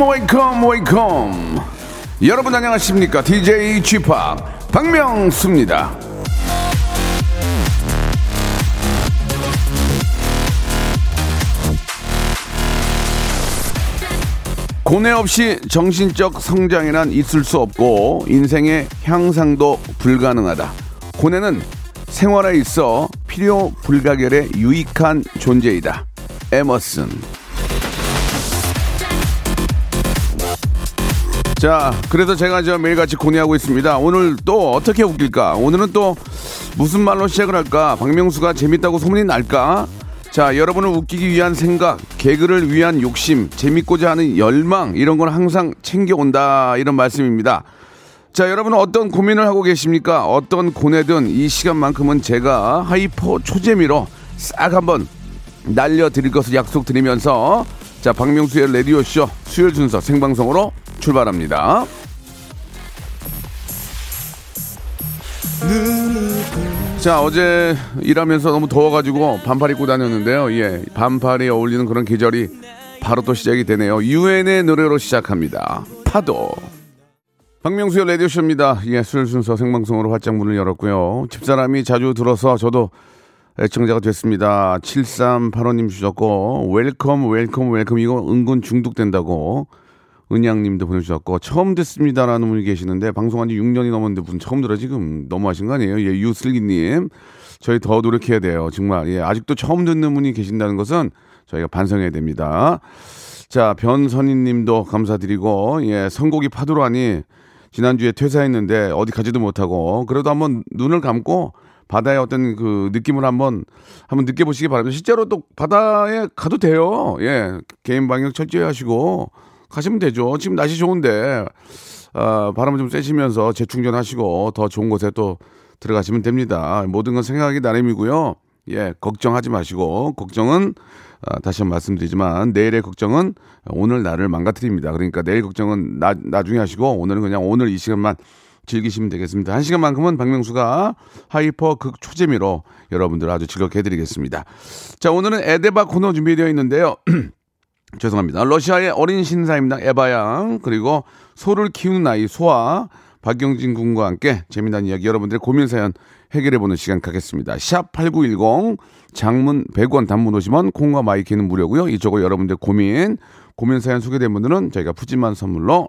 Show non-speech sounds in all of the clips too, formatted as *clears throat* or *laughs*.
welcome welcome welcome 여러분 안녕하십니까 DJ P 박명수입니다 고뇌 없이 정신적 성장이란 있을 수 없고 인생의 향상도 불가능하다. 고뇌는 생활에 있어 필요 불가결의 유익한 존재이다. 에머슨. 자, 그래서 제가 저 매일같이 고뇌하고 있습니다. 오늘 또 어떻게 웃길까? 오늘은 또 무슨 말로 시작을 할까? 박명수가 재밌다고 소문이 날까? 자, 여러분을 웃기기 위한 생각, 개그를 위한 욕심, 재밌고자 하는 열망, 이런 걸 항상 챙겨온다. 이런 말씀입니다. 자, 여러분은 어떤 고민을 하고 계십니까? 어떤 고뇌든 이 시간만큼은 제가 hyper 초재미로 싹 한번 날려드릴 것을 약속드리면서 자, 박명수의 라디오쇼 수요일 순서 생방송으로 출발합니다. 자 어제 일하면서 너무 더워가지고 반팔 입고 다녔는데요. 예, 반팔이 어울리는 그런 계절이 바로 또 시작이 되네요. 유엔의 노래로 시작합니다. 파도. 박명수의 라디오쇼입니다. 예, 술 순서 생방송으로 활짝 문을 열었고요. 집사람이 자주 들어서 저도 애청자가 됐습니다. 7385님 주셨고, welcome, welcome, welcome. 이거 은근 중독된다고. 은양님도 보내주셨고 처음 듣습니다라는 분이 계시는데 방송한 지 6년이 넘었는데 분 처음 들어 지금 너무하신 거 아니에요? 예, 유슬기님 저희 더 노력해야 돼요. 정말 예, 아직도 처음 듣는 분이 계신다는 것은 저희가 반성해야 됩니다. 자 변선희님도 감사드리고 예 선곡이 파도라니 지난주에 퇴사했는데 어디 가지도 못하고 그래도 한번 눈을 감고 바다의 어떤 그 느낌을 한번 한번 느껴보시기 바랍니다. 실제로 또 바다에 가도 돼요. 예 개인 방역 철저히 하시고. 가시면 되죠. 지금 날씨 좋은데 어, 바람을 좀 쐬시면서 재충전하시고 더 좋은 곳에 또 들어가시면 됩니다. 모든 건 생각이 나름이고요. 예, 걱정하지 마시고 걱정은 어, 다시 한번 말씀드리지만 내일의 걱정은 오늘 나를 망가뜨립니다. 그러니까 내일 걱정은 나, 나중에 하시고 오늘은 그냥 오늘 이 시간만 즐기시면 되겠습니다. 한 시간만큼은 박명수가 hyper 극 초재미로 여러분들 아주 즐겁게 해드리겠습니다. 자, 오늘은 에데바 코너 준비되어 있는데요. *clears throat* 죄송합니다. 러시아의 어린 신사입니다. 에바양 그리고 소를 키우는 아이 소아 박경진 군과 함께 재미난 이야기 여러분들의 고민 사연 해결해 보는 시간 갖겠습니다. 샵 8910 장문 100원 단문 50원 콩과 마이키는 무료고요. 이쪽으로 여러분들 고민 고민 사연 소개된 분들은 저희가 푸짐한 선물로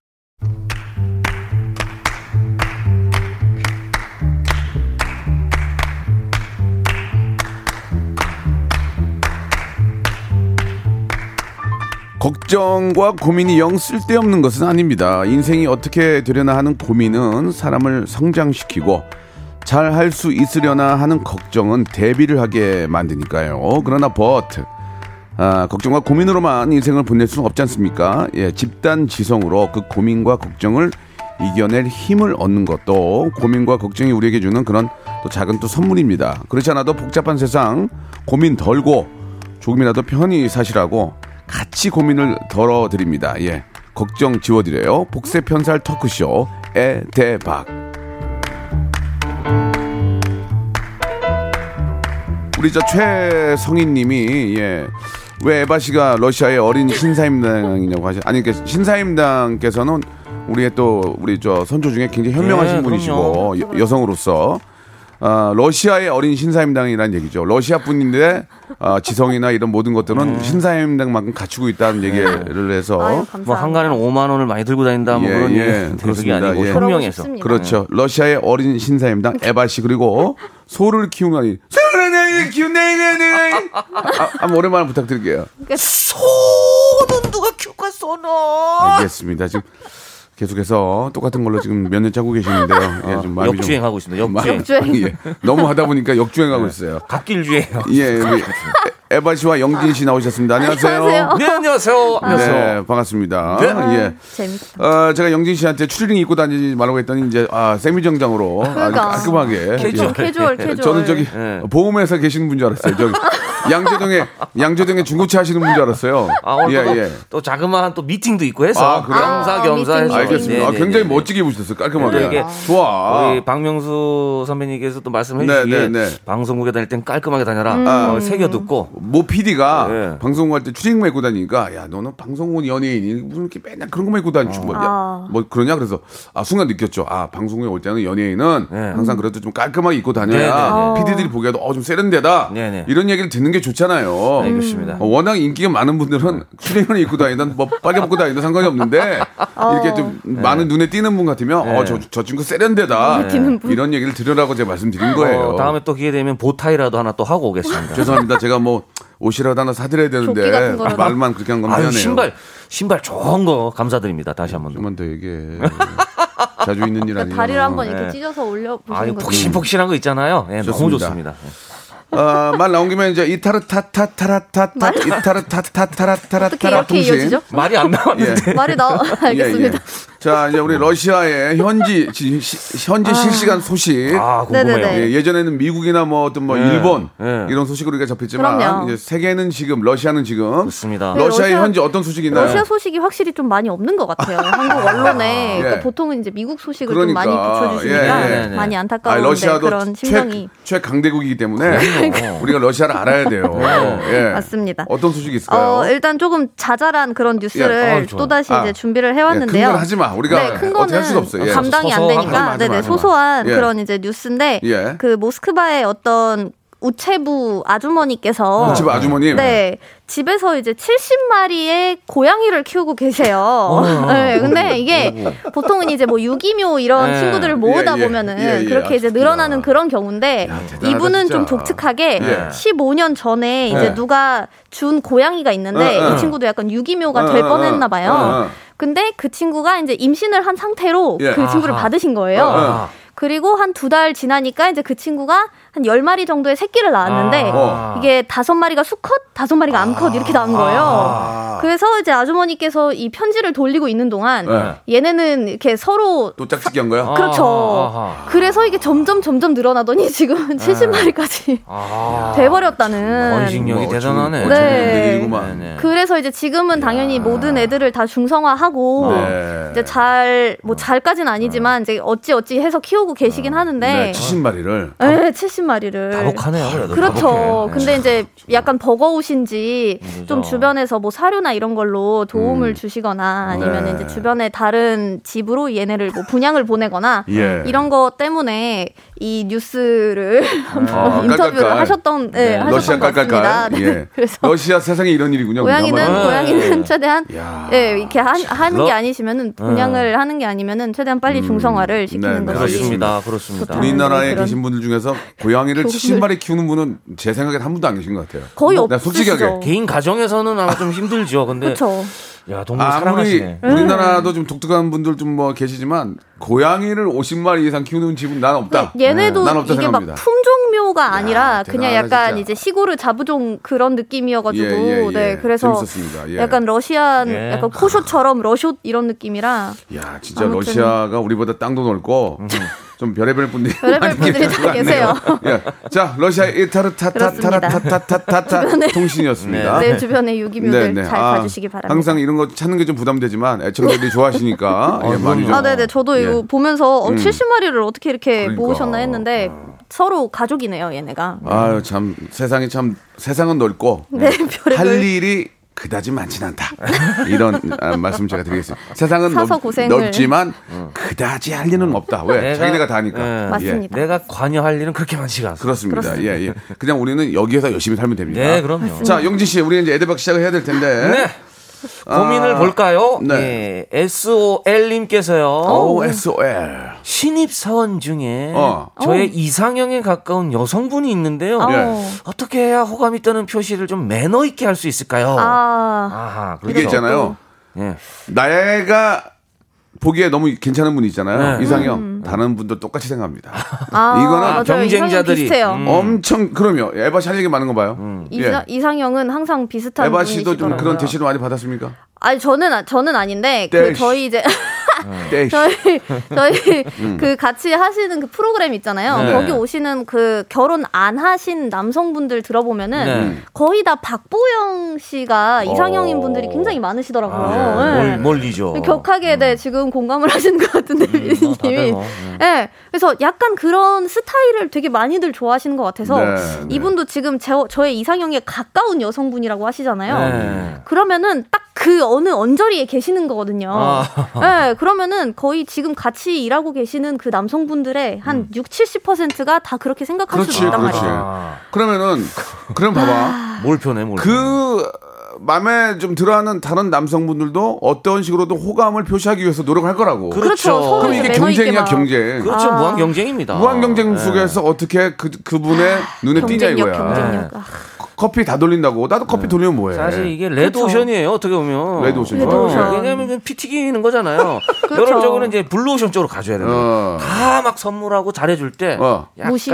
걱정과 고민이 영 쓸데없는 것은 아닙니다. 인생이 어떻게 되려나 하는 고민은 사람을 성장시키고 잘 할 수 있으려나 하는 걱정은 대비를 하게 만드니까요. 그러나 but 아, 걱정과 고민으로만 인생을 보낼 수는 없지 않습니까? 예, 집단 지성으로 그 고민과 걱정을 이겨낼 힘을 얻는 것도 고민과 걱정이 우리에게 주는 그런 또 작은 또 선물입니다. 그렇지 않아도 복잡한 세상 고민 덜고 조금이라도 편히 사시라고 같이 고민을 덜어드립니다. 예. 걱정 지워드려요. 복세 편살 터크쇼 에 대박. 우리 저 최성희님이 예. 왜 에바 씨가 러시아의 어린 신사임당이냐고 하시 아니 그 신사임당께서는 우리의 또 우리 저 선조 중에 굉장히 현명하신 네, 분이시고 여, 여성으로서 아, 러시아의 어린 신사임당이라는 얘기죠. 러시아 분인데 아, 지성이나 이런 모든 것들은 신사임당만큼 갖추고 있다는 얘기를 해서 아유. 뭐 한간에는 5만 원을 많이 들고 다닌다 뭐 예, 그런 예, 그렇습니다. 아니고 예. 싶습니다. 그렇죠. 러시아의 어린 신사임당 에바 씨 그리고 소를 키우는 소를 키우는 아, 한번 오랜만에 부탁드릴게요. 소는 누가 키웠겠어 너 알겠습니다. 지금 계속해서 똑같은 걸로 지금 몇 년 짜고 계시는데요. *laughs* 예, 좀 마음이 좀- 역주행하고 있습니다 역주행 역주행. *laughs* 예, 너무 하다 보니까 역주행하고 있어요. 갓길 주행 예, *laughs* 우리 에바 씨와 영진 씨 나오셨습니다. 안녕하세요. 안녕하세요. 네 안녕하세요 안녕하세요 네, 반갑습니다. 네. 예. 재밌다. 어, 제가 영진 씨한테 추리닝 입고 다니지 말라고 했더니 이제 아, 세미정장으로 아주 그러니까. 깔끔하게. 캐주얼. 예. 캐주얼, 캐주얼. 저는 저기 네. 보험회사 계시는 분 줄 알았어요. 저기 양재동에 양재동에 중고차 하시는 분 줄 알았어요. 아 오늘 예, 또, 예. 또 자그마한 또 미팅도 있고 해서 아, 그래요? 겸사 겸사 아, 해서 알겠습니다. 아, 네, 굉장히 네, 네. 멋지게 입으셨어요. 깔끔하게. 네, 이게 좋아. 우리 박명수 선배님께서 또 말씀해 네, 주시기에 네, 네. 방송국에 다닐 땐 깔끔하게 다녀라 아. 어, 새겨 듣고 모 PD가 네. 방송국 할때 추리닝만 입고 다니니까 야 너는 방송국 연예인이 무슨 이렇게 맨날 그런 것만 입고 다니지 뭐, 야, 아. 뭐 그러냐 그래서 아 순간 느꼈죠 아 방송국에 올 때는 연예인은 네. 항상 그래도 좀 깔끔하게 입고 네, 네, 다녀야 네. PD들이 보기에도 어 좀 세련되다 네, 네. 이런 얘기를 듣는 게 좋잖아요 네, 그렇습니다. 어, 워낙 인기가 많은 분들은 추리닝을 입고 다니든 뭐 빨개 벗고 다니든 상관이 없는데 이렇게 좀 많은 눈에 띄는 분 같으면 네. 어저 저 친구 세련되다 이런 얘기를 들으라고 제가 말씀드린 거예요 어, 다음에 또 기회 되면 보타이라도 하나 또 하고 오겠습니다. *laughs* 죄송합니다. 제가 뭐 옷이라도 하나 사드려야 되는데. 말만 그렇게 한 건 미안해요. 신발 신발 좋은 거 감사드립니다. 다시 한번. 좀만 더 얘기해. 자주 있는 일 아니에요. 다리를 한번 이렇게 네. 찢어서 올려 보시는 거죠. 폭신폭신한 거 있잖아요. 예, 너무 좋습니다. 좋습니다. 어, 말 나온 김에 이제 이타르타타타라타타 이타르타타타라타라 이렇게 통신. 이어지죠? 말이 안 나왔는데. 말이 나 *laughs* 알겠습니다. 자, 이제 우리 러시아의 현지 지- 시- 현지 실시간 소식. 아 궁금해요. 네네네. 예, 예전에는 미국이나 뭐 어떤 뭐 네. 일본 네. 이런 소식으로 우리가 접했지만 그럼요. 이제 세계는 지금 러시아는 지금. 네, 러시아의 러시아- 현지 어떤 소식이 있나요? 러시아 소식이 확실히 좀 많이 없는 것 같아요. *laughs* 한국 언론에 예. 그러니까 보통은 이제 미국 소식을 그러니까. 좀 많이 붙여주시니까 예, 예, 예. 많이 아, 안타까운데 러시아도 그런 심정이 최, 최강대국이기 때문에 그럼요. *laughs* 우리가 러시아를 알아야 돼요. *laughs* 예. 맞습니다. 어떤 소식이 있을까요? 어, 일단 조금 자잘한 그런 뉴스를 예, 어, 좋아요. 또다시 아, 이제 준비를 예, 해왔는데요. 하지 마. 우리가 네, 큰 어떻게 거는 할 수가 없어요. 예. 감당이 안 되니까 마, 네네. 소소한 예. 그런 이제 뉴스인데 예. 그 모스크바의 어떤 우체부 아주머니께서 집 아주머님. 네. 집에서 이제 70마리의 고양이를 키우고 계세요. *laughs* 네, 근데 이게 보통은 이제 뭐 유기묘 이런 네. 친구들을 모으다 예, 예. 보면은 예, 예. 그렇게 이제 아, 늘어나는 그런 경우인데 대단하다, 이분은 진짜. 좀 독특하게 예. 15년 전에 이제 예. 누가 준 고양이가 있는데 어, 어. 이 친구도 약간 유기묘가 어, 될 어, 뻔했나 어, 봐요. 근데 그 친구가 이제 임신을 한 상태로 예. 그 친구를 아하. 받으신 거예요. 어, 어. 그리고 한 두 달 지나니까 이제 그 친구가 한 10마리 정도의 새끼를 낳았는데 아. 이게 다섯 마리가 수컷, 다섯 마리가 암컷 이렇게 나온 거예요. 아. 그래서 이제 아주머니께서 이 편지를 돌리고 있는 동안 네. 얘네는 이렇게 서로 또 짝짓기 한 거야? 그렇죠. 그래서 이게 점점 점점 늘어나더니 지금 70마리까지 아. 돼버렸다는. 번식력이 뭐 대단하네. 네. 네, 네. 그래서 이제 지금은 당연히 모든 애들을 다 중성화하고 네. 이제 잘, 뭐 잘까지는 아니지만 이제 어찌 어찌 해서 키우고 계시긴 하는데. 네, 70마리를. 네, 70 마리를. 다복하네요. 그래도 그렇죠. 다복해. 근데 이제 약간 버거우신지 좀 그죠. 주변에서 뭐 사료나 이런 걸로 도움을 음. 주시거나 아니면 네. 이제 주변에 다른 집으로 얘네를 뭐 분양을 보내거나 *laughs* 예. 이런 거 때문에 이 뉴스를 *laughs* 한번 아, 인터뷰를 깔깔깔. 하셨던, 네, 네. 하셨던 러시아 것 같습니다. 깔깔깔. 네. 예. *laughs* 그래서 러시아 세상에 이런 일이군요. 고양이는 아마. 고양이는 최대한 야. 예 이렇게 하, 하는 러- 게 아니시면은 분양을 하는 게 아니면은 최대한 빨리 중성화를 시키는 네, 네, 것이 그렇습니다. 그렇습니다. 우리나라에 계신 분들 중에서 고양 이를 교훈을- 70마리 키우는 분은 제 생각엔 한 분도 안 계신 것 같아요. 거의 나 솔직하게. 개인 가정에서는 아마 좀 힘들죠. 근데 그렇죠. 야 동물 사랑하시네. 우리나라도 좀 독특한 분들 좀 뭐 계시지만 고양이를 50마리 이상 키우는 집은 난 없다. 얘네도 난 없다 이게 생각합니다. 막 품종 성묘가 아니라 그냥 대단하다, 약간 진짜. 이제 시골을 자부종 그런 느낌이어가지고 예, 예, 예. 네 그래서 재밌었습니다. 예. 약간 러시안 예. 약간 코숏처럼 러숏 이런 느낌이라 야, 진짜 아무튼. 러시아가 우리보다 땅도 넓고 좀 별의별 분들이 별의별 분들이 다. 계세요. 예. 자, 러시아 이타르타타타타타타타 통신이었습니다. 네 주변의 유기묘들 잘 아, 봐주시기 바랍니다. 항상 이런 거 찾는 게 좀 부담되지만 애청자들이 *laughs* 좋아하시니까 예, 많이 좀. 아, 네네. 저도 예. 이거 보면서 어, 음. 70마리를 어떻게 이렇게 그러니까. 모으셨나 했는데 서로 가족이네요, 얘네가. 아유 참 세상이 참 세상은 넓고 네, 별의별. 할 일이 그다지 많진 않다. 이런 아, 말씀 제가 드리겠습니다. 세상은 사서 넓, 고생을. 넓지만 그다지 할 일은 없다. 왜? 내가- 자기네가 다 하니까. 예. 맞습니다. 내가 관여할 일은 그렇게 많지가 않습니다. 그렇습니다. 예, 예. 그냥 우리는 여기에서 열심히 살면 됩니다. 네, 그럼요. 자, 영지 씨, 우리 이제 에드박 시작을 해야 될 텐데. 네. 고민을 아, 볼까요? 네. 예. SOL님께서요. OSOL. 신입 사원 중에 어. 저의 이상형에 가까운 여성분이 있는데요. 어. 예. 어떻게 해야 호감이 떠는 표시를 좀 매너 있게 할 수 있을까요? 아, 아하, 그렇죠. 이게 있잖아요. 예. 나가 보기에 너무 괜찮은 분이 있잖아요. 네. 이상형. 다른 분들 똑같이 생각합니다. *laughs* 아, 이거는 맞아요. 경쟁자들이-. 음. 엄청 그럼요. 에바 씨 할 얘기 많은 거 봐요. 이사, 이상형은 항상 비슷한 에바 씨도 좀 분이시더라고요. 그런 대시를 많이 받았습니까? 아니 저는 아- 저는 아닌데 그. 저희 이제 네. *laughs* 저희 저희 그 같이 하시는 그 프로그램 있잖아요. 네. 거기 오시는 그 결혼 안 하신 남성분들 들어보면은 네. 거의 다 박보영 씨가 이상형인 분들이 굉장히 많으시더라고요. 아, 네. 멀, 멀리죠. 격하게 네, 지금 공감을 하시는 것 같은데 뭐 다들 비님이. 뭐, 네. 그래서 약간 그런 스타일을 되게 많이들 좋아하시는 것 같아서 네, 네. 이분도 지금 저, 저의 이상형에 가까운 여성분이라고 하시잖아요. 네. 그러면은 딱 그 어느 언저리에 계시는 거거든요. 아. 네, 그러면은 거의 지금 같이 일하고 계시는 그 남성분들의 한 6, 70%가 다 그렇게 생각할 그렇지, 수도 있단. 말이에요. 아, 그러면은 그럼 봐봐. 뭘 표네, 뭘. 그 마음에 좀 들어하는 다른 남성분들도 어떤 식으로든 호감을 표시하기 위해서 노력할 거라고. 그- 그렇죠. 그렇죠. 그럼 이게 경쟁이야 막 경쟁. 그렇죠. 아. 무한 경쟁입니다. 무한 경쟁 네. 속에서 어떻게 그 그분의 눈에 띄냐 경쟁력, 이거야. 경쟁력. 네. 아, 커피 다 돌린다고 나도 커피 돌리면 뭐해? 사실 이게 레드오션이에요 어떻게 보면 레드오션이죠. 레드오션. 어, 왜냐하면 그피 튀기는 거잖아요 *laughs* 그렇죠. 여러쪽은 이제 블루오션 쪽으로 가줘야 돼요 어. 다막 선물하고 잘해줄 때 어. 약간 무시?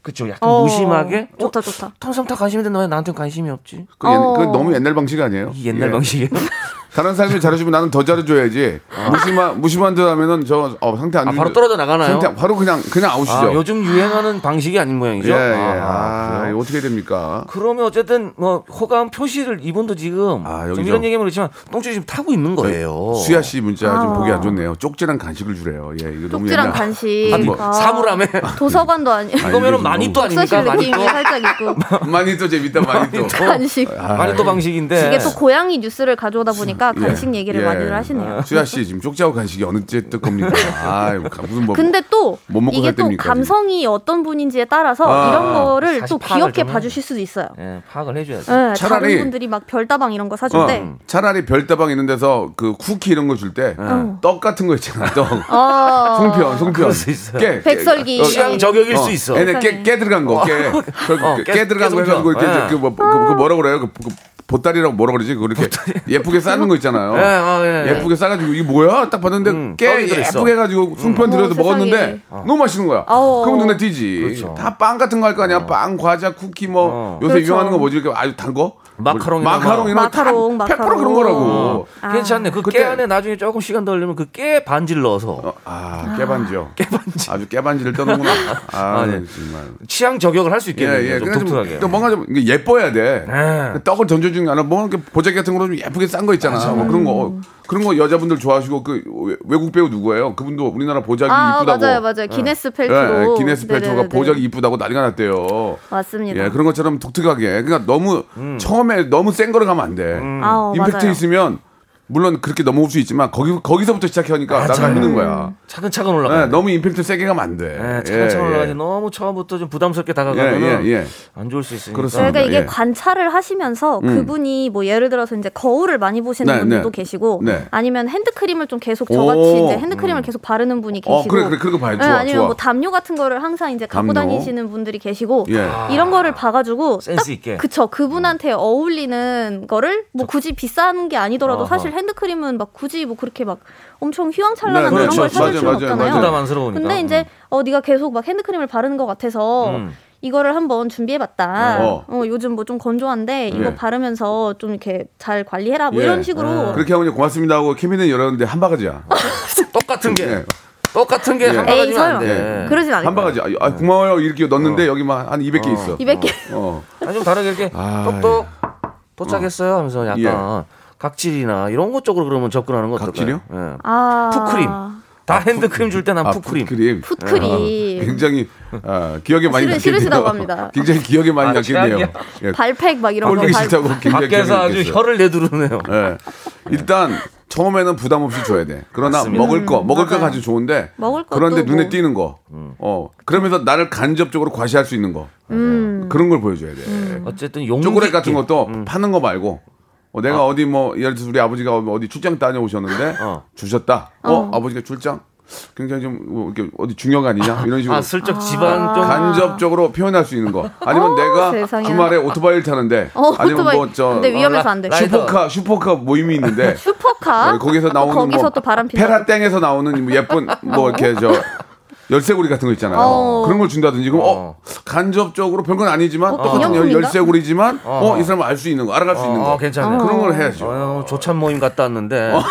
그쵸 약간 어, 무심하게 어, 좋다 좋다. 탕삼 다 관심이 있는데 왜 나한테는 관심이 없지 그, 옛- 어. 그 너무 옛날 방식 아니에요? 이 옛날 예. 방식이에요 *laughs* 다른 사람이 잘해주면 나는 더 잘해줘야지. 무심한 무심한 듯 하면은 저 어, 상태 안 아 좋은- 바로 떨어져 나가나요 상태 바로 그냥 그냥 아웃이죠. 아, 요즘 유행하는 방식이 아닌 모양이죠 예, 예. 아, 아, 어떻게 됩니까? 그러면 어쨌든 뭐 호감 표시를 이분도 지금 아, 좀. 이런 얘기하면 그렇지만 똥줄 지금 타고 있는 거예요 수야 씨 문자 좀 아. 보기 안 좋네요. 쪽지랑 간식을 주래요. 예, 이거 너무 쪽지랑 간식. 아니, 뭐, 아, 사물함에 도서관도 아니. 이거면은 많이 또 아닙니까 많이 또 살짝 있고 많이 또 재밌다 많이 또. 간식. 많이 또 방식인데 이게 또 고양이 뉴스를 가져오다 보니까 예, 간식 얘기를 예. 많이들 하시네요. 수야 씨 지금 쪽지하고 간식이 어느 째뜰 겁니까? 아, 무슨 뭐 근데 또못 먹고 이게 살또 때입니까, 감성이 어떤 분인지에 따라서 아, 이런 거를 또 귀엽게 좀 봐주실 수도 있어요. 예, 파악을 해줘야죠 네, 차라리- 다른 분들이 막 별다방 이런 거 사줄 어, 때 차라리 별다방 있는 데서 그 쿠키 이런 거 줄 때떡 같은 거 있잖아. 떡. 어, 송편, 송편. 그럴 수 있어요. 깨, 백설기. 깨, 취향 저격일 수 있어 얘네 깨, 깨 들어간 거, 깨. 그, 어, 그 깨- 깨 들어간 거. 해가지고 이렇게 예. 그, 뭐, 그, 그 뭐라 그래요? 그, 그 보따리라고 뭐라 그러지? 그 이렇게 *laughs* 예쁘게 싸는 거 있잖아요. 예, 어, 예, 예. 예 쁘게 싸가지고 이게 뭐야? 딱 봤는데 음, 깨. 예쁘게 해가지고 송편 들여서 어, 먹었는데 세상에. 너무 맛있는 거야. 어. 그럼 눈에 띄지. 그렇죠. 다빵 같은 거 할 거 아니야? 빵, 과자, 쿠키 뭐 어. 요새 그렇죠. 유행하는 거 뭐지? 이렇게 아주 단 거? 마카롱 이런 마카롱, 거100% 마카롱. 그런 거라고. 어, 아. 괜찮네. 그 깨 안에 나중에 조금 시간 더 걸리면 그 깨 반지를 넣어서 어, 아, 깨 반지요. 깨 반지. 아주 깨 반지를 떠는구나. 아, *laughs* 아, 네. 정말. 취향 저격을 할수 예, 있겠네요. 예. 좀, 독특하게. 또 뭔가 좀 예뻐야 돼. 예. 떡을 던져주는 게 아니라 뭐 이렇게 보자기 같은 거로 좀 예쁘게 싼 거 있잖아. 뭐 그런 거 어, 그런 거 여자분들 좋아하시고 그 외- 외국 배우 누구예요? 그분도 우리나라 보자기 아 이쁘다고. 맞아요 맞아요 기네스 예, 펠트로 예, 기네스 펠트로가 네네네네. 보자기 이쁘다고 난리가 났대요. 맞습니다. 예, 그런 것처럼 독특하게. 그러니까 너무 처음에 너무 센 거를 가면 안 돼. 아우, 임팩트 맞아요. 있으면 물론 그렇게 넘어올 수 있지만 거기 거기서부터 시작하니까 나가 힘든 거야. 차근차근 올라가. 예, 너무 임팩트 세게 가면 안 돼. 예, 차근차근 예, 올라가지 예. 너무 처음부터 좀 부담스럽게 다가가면 예, 예, 예. 안 좋을 수 있으니까. 그렇습니다. 그러니까 이게 예. 관찰을 하시면서 음. 그분이 뭐 예를 들어서 이제 거울을 많이 보시는 네, 분들도 네. 계시고 네. 아니면 핸드크림을 좀 계속 오. 저같이 이제 핸드크림을 계속 바르는 분이 계시고 어, 그래, 그래, 그런 거 봐요. 네, 좋아, 아니면 좋아. 뭐 담요 같은 거를 항상 이제 갖고 담요. 다니시는 분들이 계시고 예. 이런 거를 봐가지고 센스 딱 있게. 그쵸 그분한테 어울리는 거를 뭐 굳이 비싼 게 아니더라도 아하. 사실 핸드크림은 막 굳이 뭐 그렇게 막 엄청 휘황찬란한 네, 이런 그렇죠. 걸 맞아요, 수는 맞아요, 없잖아요. 맞아요. 부담스러우니까. 근데 이제 어 네가 계속 막 핸드크림을 바르는 것 같아서 음. 이거를 한번 준비해봤다. 어. 어. 요즘 뭐 좀 건조한데 이거 네. 바르면서 좀 이렇게 잘 관리해라. 뭐 예. 이런 식으로. 그렇게 하고 이제 고맙습니다 하고 케미는 열었는데 한 바가지야. *laughs* 똑같은 게 예. 똑같은 게 예. 한 바가지면 안 설마. 돼. 그러진 않을 한. 바가지. 아, 고마워요. 이렇게 넣었는데 여기만 한 200개 있어. 200개. 어. 아니 좀 다르게 이렇게 아, 똑똑 도착했어요 하면서 약간 예. 각질이나 이런 것 쪽으로 그러면 접근하는 거 어떨까요? 각질이요? 예. 아. 푸크림. 다 핸드크림 줄 때난 아, 푸크림. 푸크림. 푸크림. 굉장히 아, 기억에 많이 남겠네요. 싫으시다고 합니다. 굉장히 기억에 많이 아, 남겠네요. 예. 발팩 막 이런 거. 싫다고 굉장히 밖에서 아주 남겠어요. 혀를 내두르네요. 예. 일단 처음에는 부담 없이 줘야 돼. 그러나 맞습니다. 먹을 거, 먹을 거 맞아요. 가지고 좋은데 먹을 그런데 눈에 뭐. 띄는 거. 어. 그러면서 나를 간접적으로 과시할 수 있는 거. 음. 그런 걸 보여줘야 돼. 어쨌든 용기 초콜릿 있게. 같은 것도 파는 거 말고 어, 내가 어. 디 뭐 예를 들어서 우리 아버지가 어디 출장 다녀오셨는데 어. 주셨다. 어, 아버지가 출장 굉장히 좀 뭐 이렇게 어디 중요한 거 아니냐 이런 식으로 아 슬쩍 집안 좀 간접적으로 표현할 수 있는 거. 아니면 어, 내가 세상에. 주말에 오토바이를 타는데 어, 아니면. 뭐저 근데 위험해서 안 돼. 슈퍼카 슈퍼카 모임이 있는데 슈퍼카. 네, 거기서 나오는 거기서 뭐 또 바람 핀다. 페라땡에서 나오는 뭐 예쁜 뭐 이렇게 저 열쇠고리 같은 거 있잖아요. 어. 그런 걸 준다든지 그럼 어, 어. 간접적으로 별건 아니지만 어, 똑같은 열, 기념품인가? 열쇠고리지만 어, 어. 이 사람은 알수 있는 거 알아갈 수 있는 어, 거 괜찮아요. 그런 걸 해야죠. 어, 조찬 모임 갔다 왔는데 요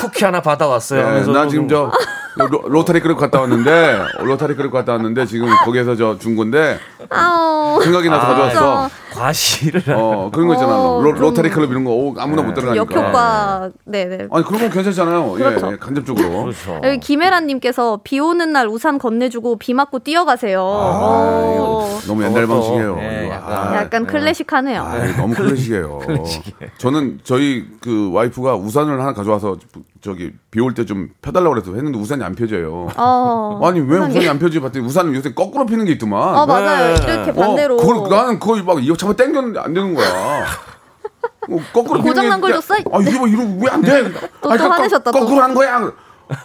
쿠키 하나 받아왔어요. 네, 하면서 나 지금 좀- 저 로, 로타리 끌고 갔다 왔는데 로타리 끌고 갔다 왔는데 지금 거기에서 저준 건데 아우. 생각이 나서 가져왔어. 과시를 어 그런 거 있잖아. 어, 로, 좀- 로타리 클럽 이런 거 오, 아무나 못 들어가니까. 역효과. 네네. 아니 그런 건 괜찮잖아요. 그렇죠. 예, 예, 간접적으로. 그렇죠. 여기 김혜란님께서 비 오는 날 우산 건네주고 비 맞고 뛰어가세요. 어. 너무 옛날 방식이에요. 예, 이거. 약간- 아, 약간 클래식하네요. 아, 너무 *laughs* 클래식이에요. 저는 저희 그 와이프가 우산을 하나 가져와서 저기 비 올 때 좀 펴달라고 그래서 했는데 우산이 안 펴져요. 어. *laughs* 아니 왜 우산이 안 펴지? 봤더니 우산을 요새 거꾸로 피는 게 있더만. 어 맞아요. 이렇게 반대로. 어, 그걸 나는 그걸 막 이거 잡아 당겼는데 안 되는 거야. 어, 거꾸로 피는 고장난 게걸 줬어? 아 이게 뭐 이러 왜안 돼? 또 아니, 거- 화내셨다, 또. 거꾸로 한 거야.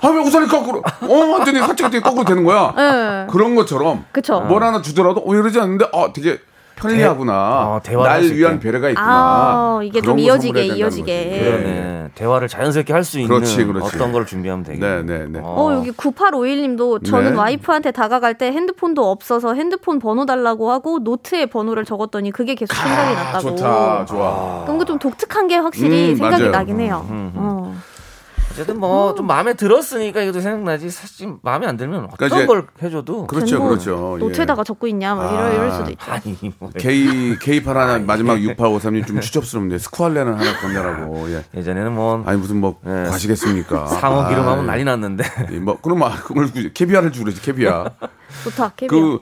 아왜 우산이 거꾸로? 어 완전히 갑자기 거꾸로 되는 거야. 네. 그런 것처럼 그쵸. 뭘 하나 주더라도 어 이러지 않는데 어 되게 편리하구나. 어, 대화를 날 위한. 배려가 있구나. 아, 이게 좀 이어지게, 이어지게. 거지. 그러네. 대화를 자연스럽게 할 수 있는 그렇지, 그렇지. 어떤 걸 준비하면 되겠네. 네, 네, 네. 어, 여기 9851님도 저는 네. 와이프한테 다가갈 때 핸드폰도 없어서 핸드폰 번호 달라고 하고 노트에 번호를 적었더니 그게 계속 생각이 났다고. 좋다, 좋아. 그런 거 좀 독특한 게 확실히 음, 생각이 맞아요. 나긴 해요. 어. 어쨌든 뭐좀 마음에 들었으니까 이것도 생각나지. 사실 마음에 안 들면 어떤 그러니까 걸 해줘도 그렇죠, 뭐 그렇죠. 예. 노트에다가 적고 있냐, 막 이럴, 이럴 수도 있죠. 아니 뭐 K K8 하나 마지막 *laughs* 6853님 좀 추접스럽네요. 스쿠알렌은 하나 건네라고. 예. 예전에는 뭐 아니 무슨 뭐 네. 과시겠습니까? 상어 기름 하면 아, 난리 났는데. 예, 뭐 그럼 막 그걸 캐비아를 주고 그러지 캐비아. 좋다, 캐비어. 그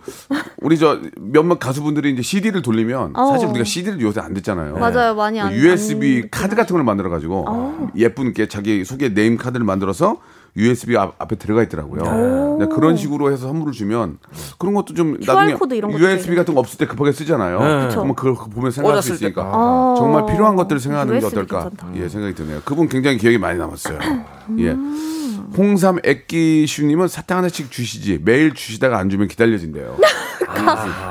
우리 저 몇몇 가수분들이 이제 CD를 돌리면 어. 사실 우리가 CD를 요새 안 듣잖아요. 맞아요, 많이 안 USB 안 카드 같은 걸 만들어 가지고 예쁜 게 자기 소개 name 카드를 만들어서 USB 앞, 앞에 들어가 있더라고요. 네, 그런 식으로 해서 선물을 주면 그런 것도 좀 QR 나중에 코드 이런 것도 USB. 같은 거 없을 때 급하게 쓰잖아요. 네. 그러면 그걸 보면 생각할 수. 있으니까 아. 정말 필요한 것들을 생각하는 게 어떨까 괜찮다. 예 생각이 드네요. 그분 굉장히 기억이 많이 남았어요. 음. 예. 홍삼 액기슈님은 사탕 하나씩 주시지 매일 주시다가 안 주면 기다려진대요. *laughs*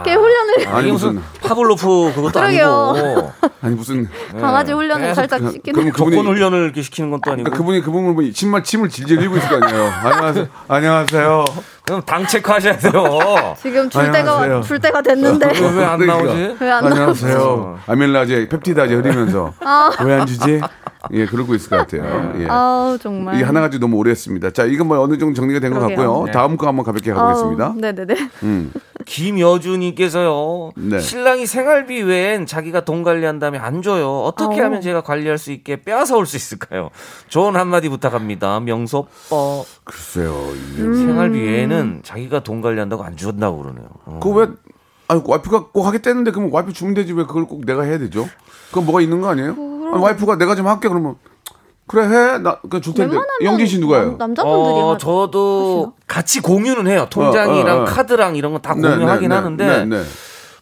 꽤 훈련을 아니 무슨 무슨 파블로프 그것도. 아니고 아니 무슨 *laughs* 강아지 훈련을 살짝 그- 시키는. 그럼 그분이 훈련을 이렇게 시키는 것도 아니고 그러니까 그분이 그분을 보니 침말 침을 질질 흘리고 있을 거 아니에요. 안녕하세요. *laughs* 안녕하세요. 그럼 당 체크하셔야 돼요. *laughs* 지금 줄. 때가 줄 때가 됐는데 왜안 그러니까. 나오지? 왜 안 나오지? 안녕하세요. 아밀라제 펩티다제 흐리면서 *laughs* 왜안 주지? 예, 그러고 있을 것 같아요. 예. 아우 정말. 이게 하나 가지고 너무 오래 했습니다. 자, 이건 뭐 어느 정도 정리가 된 것. 같고요. 다음 거 한번 가볍게 가보겠습니다. 아우, 네네네. 음. 김여주님께서요. 네. 신랑이 생활비 외엔 자기가 돈 관리한다면 안 줘요. 어떻게 어. 하면 제가 관리할 수 있게 빼앗아 올 수 있을까요? 조언 한마디 부탁합니다. 명소 오빠. 글쎄요. 음. 생활비 외에는 자기가 돈 관리한다고 안 준다고 그러네요. 어. 그거 왜, 아 와이프가 꼭 하겠다는데 그러면 와이프 주면 되지 왜 그걸 꼭 내가 해야 되죠? 그건 뭐가 있는 거 아니에요? 아니, 와이프가 내가 좀 할게 그러면 그래 해. 나 그냥 줄 텐데. 영진 씨 누가요? 남, 남자분들이 어, 하- 저도 같이 공유는 해요. 통장이랑 어, 어, 어. 카드랑 이런 거다 네, 공유하긴 네, 네, 하는데 네, 네.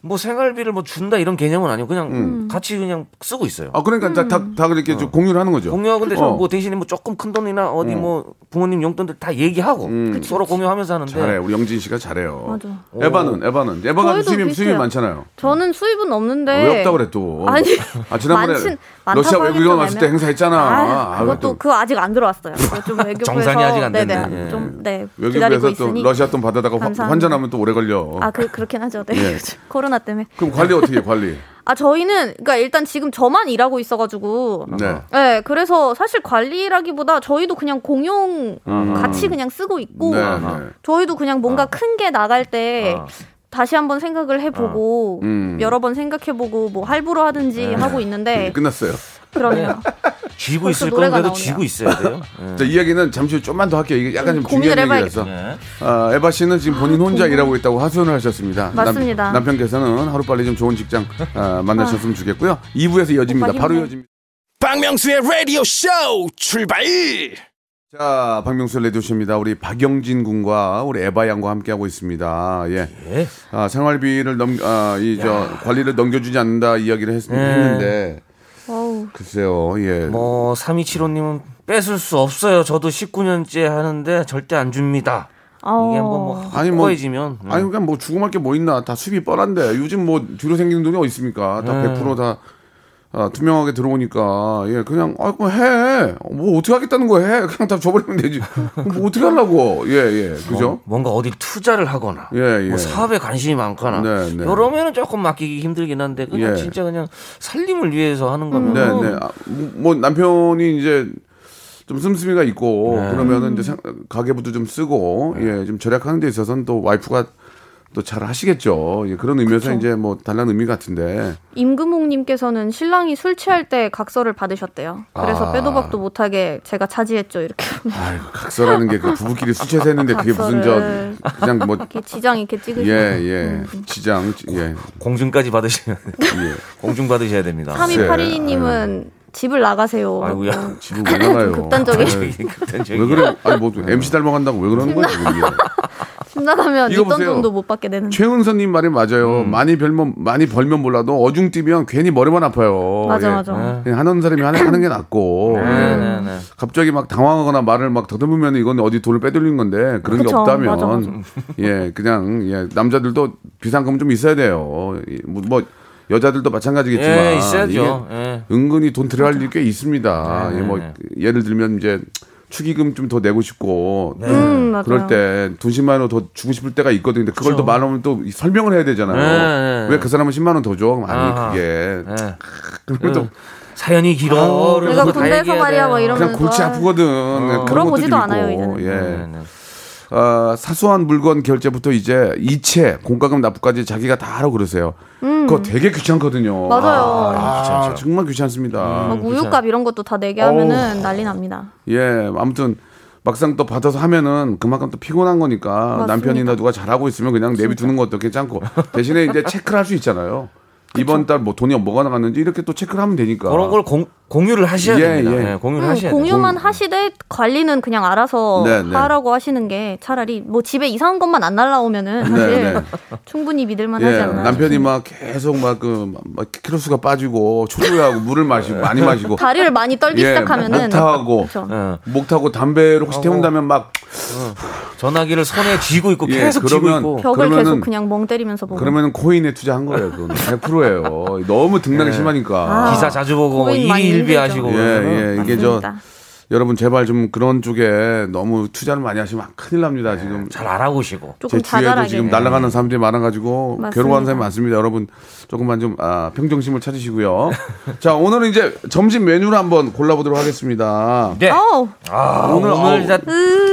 뭐 생활비를 뭐 준다 이런 개념은 아니고 그냥 음. 같이 그냥 쓰고 있어요. 아 그러니까 다, 다, 다 그렇게 좀 공유를 하는 거죠. 공유하고 근데 어. 뭐 대신에 뭐 조금 큰 돈이나 어디 뭐 부모님 용돈들 다 얘기하고 서로 공유하면서 하는데 음. 잘해. 우리 영진 씨가 잘해요. 맞아. 에바는 에바는 에바가 수입이 수입이. 많잖아요. 저는 수입은 없는데. 왜 없다 그래 또? 아니, 아 지난번에 많진- 러시아 외교관 좀때 행사했잖아. 아, 아, 그것도 또 그거 아직 안 들어왔어요. *laughs* 좀 외교부에서 정산이 아직 안 됐네. 네네, 예. 좀 네. 외교부에서 또. 러시아 돈 받아다가. 환전하면 또 오래 걸려. 아, 그 그렇긴 하죠. 네. 예. *laughs* 코로나 때문에. 그럼 관리 어떻게 해, 관리? *laughs* 아, 저희는 그러니까 일단 지금 저만 일하고 있어 가지고 네. 네, 그래서 사실 관리라기보다 저희도 그냥 공용 같이 그냥 쓰고 있고 네, 네. 저희도 그냥 뭔가 큰게 나갈 때 어. 다시 한번 생각을 해보고 음. 여러 번 생각해보고 뭐 할부로 하든지 하고 있는데 끝났어요. 그러네요. 쥐고 벌써 있을 건데도. 쥐고 있어야 돼요. 예. *laughs* 자, 이 얘기는 잠시 후 좀만 더 할게요. 이게 약간 좀 중요한. 얘기라서. 예. 아, 에바 씨는 지금 본인 혼자 일하고 있다고 하소연을 하셨습니다. 맞습니다. 남, 편께서는 하루빨리 좀 좋은 직장 아, 만나셨으면 좋겠고요. 2부에서 이어집니다. 바로. 이어집니다. 박명수의 라디오 쇼 출발 자, 박명수 레디오쇼입니다. 우리 박영진 군과 우리 에바 양과 함께하고 있습니다. 예. 예. 아, 생활비를 넘, 아, 이, 저, 관리를 넘겨주지 않는다 이야기를 했, 예. 했는데, 글쎄요, 예. 뭐 3275님은 뺏을 수 없어요. 저도 19년째 하는데 절대 안 줍니다. 이게 한번 뭐 아니, 뭐- 꺼해지면 음. 아니, 그냥 뭐 죽음할 게뭐 있나. 다 수입이 뻔한데. 요즘 뭐 뒤로 생기는 돈이 어디 있습니까? 다 네. 100%다 아, 투명하게 들어오니까. 예, 그냥, 아, 그럼 해. 뭐 어떻게 하겠다는 거야? 해. 그냥 다 줘버리면 되지. 뭐 어떻게 하려고. 예, 예. 그죠? 뭐, 뭔가 어디 투자를 하거나 예, 예. 뭐 사업에 관심이 많거나 네, 네. 이러면은 조금 맡기기 힘들긴 한데 그냥 예. 진짜 그냥 살림을 위해서 하는 거면 네, 네. 아, 뭐 남편이 이제 좀 씀씀이가 있고 네. 그러면은 이제 생- 가계부도 좀 쓰고 예, 좀 절약하는 데 있어서는 또 와이프가 또 잘 하시겠죠. 예, 그런 의미에서 그쵸. 이제 뭐 달라는 의미 같은데. 임금홍님께서는 신랑이 술 취할 때 각서를 받으셨대요. 그래서 아. 빼도 박도 못하게 제가 차지했죠. 이렇게 아이고, 각서라는 게 그 부부끼리 술 취해서 했는데 그게 무슨. 저 그냥 뭐 이렇게 지장 이렇게 찍으시고. 예, 예. 지장, 예. 공중까지 받으시면 예. 공중 받으셔야 됩니다. 3282님은 집을 나가세요. 네. 아이고야. 어, *laughs* 집을 왜 나가요? *laughs* 극단적인. 왜 그래? 아니 뭐 MC 닮아간다고 왜 그러는 거야 지금 이게. *laughs* 집 나가면 이거 보세요. 돈도 못 받게 되는. 최은서님 말이 맞아요. 많이 벌면 많이 벌면 몰라도 어중 뛰면 괜히 머리만 아파요. 맞아 예. 맞아. 그냥 하는 사람이 하는, 하는 게 낫고 네, 예. 네, 네. 갑자기 막 당황하거나 말을 막 더듬으면 이건 어디 돈을 빼돌린 건데 그런 게 그쵸. 없다면 맞아, 맞아. 예 그냥 예 남자들도 비상금 좀 있어야 돼요. 예, 뭐, 뭐 여자들도 마찬가지겠지만 예, 있어야죠. 이게 예. 은근히 돈 들어갈 일이 꽤 있습니다. 네, 예, 뭐 네. 예를 들면 이제 축의금 좀 더 내고 싶고 음, 맞아요. 그럴 때 돈 10만 원 더 주고 싶을 때가 있거든요. 근데 그걸 또만 원을 또 설명을 해야 되잖아요. 네, 네. 왜그 사람은 10만 원 더 줘? 아니 아하. 그게 *laughs* 예. 그리고 또 사연이 길어. 그거 다 군대에서 말이야 뭐 돼요. 이러면 그냥 골치 아프거든. 그런 물어보지도 것들이 않아요. 이제는. 예. 네, 네. 어, 사소한 물건 결제부터 이제 이체, 공과금 납부까지 자기가 다 하라고 그러세요. 그거 되게 귀찮거든요. 음. 맞아요. 아, 정말 귀찮습니다. 막 우유값 이런 것도 다 내게 하면은 난리 납니다. 예, 아무튼 막상 또 받아서 하면은 그만큼 또 피곤한 거니까 맞습니다. 남편이나 누가 잘하고 있으면 그냥 내비두는 것도 괜찮고 대신에 이제 체크를 할 수 있잖아요. 이번 달 뭐 돈이 뭐가 나갔는지 이렇게 또 체크를 하면 되니까. 그런 걸 공, 공유를 하셔야 예, 됩니다. 예. 예, 공유를 음, 하셔야 돼요. 공유만 하시되 관리는 그냥 알아서 네, 네. 하라고 하시는 게 차라리 뭐 집에 이상한 것만 안 날라오면은 사실 네, 네. *laughs* 충분히 믿을만 하지 예, 않나. 남편이 막 계속 막그 키로수가 빠지고 초조해하고 물을 마시고 많이 마시고 다리를 많이 떨기 예, 시작하면은 목 타고 그쵸. 예. 목 타고 담배를 혹시 태운다면 막 전화기를 손에 쥐고 있고 예, 계속 쥐고 그러면 있고. 벽을 그러면은- 계속 그냥 멍 때리면서 보고. 그러면은 코인에 투자한 거예요. 그건 100%예요. 너무 등락이 심하니까. 아, 기사 자주 보고 뭐 고민 많이 일 일비 힘들죠. 하시고 예, 예, 이게 저 맞습니다. 여러분 제발 좀 그런 쪽에 너무 투자를 많이 하시면 큰일 납니다. 지금 잘 알아보시고. 제 주위에도. 지금 날아가는 사람들이 많아가지고 맞습니다. 괴로워하는 사람이 많습니다. 여러분 조금만 좀 아, 평정심을 찾으시고요. 자 오늘은 이제 점심 메뉴를 한번 골라보도록 하겠습니다. 네. 어우, 아, 오늘, 오늘. 진짜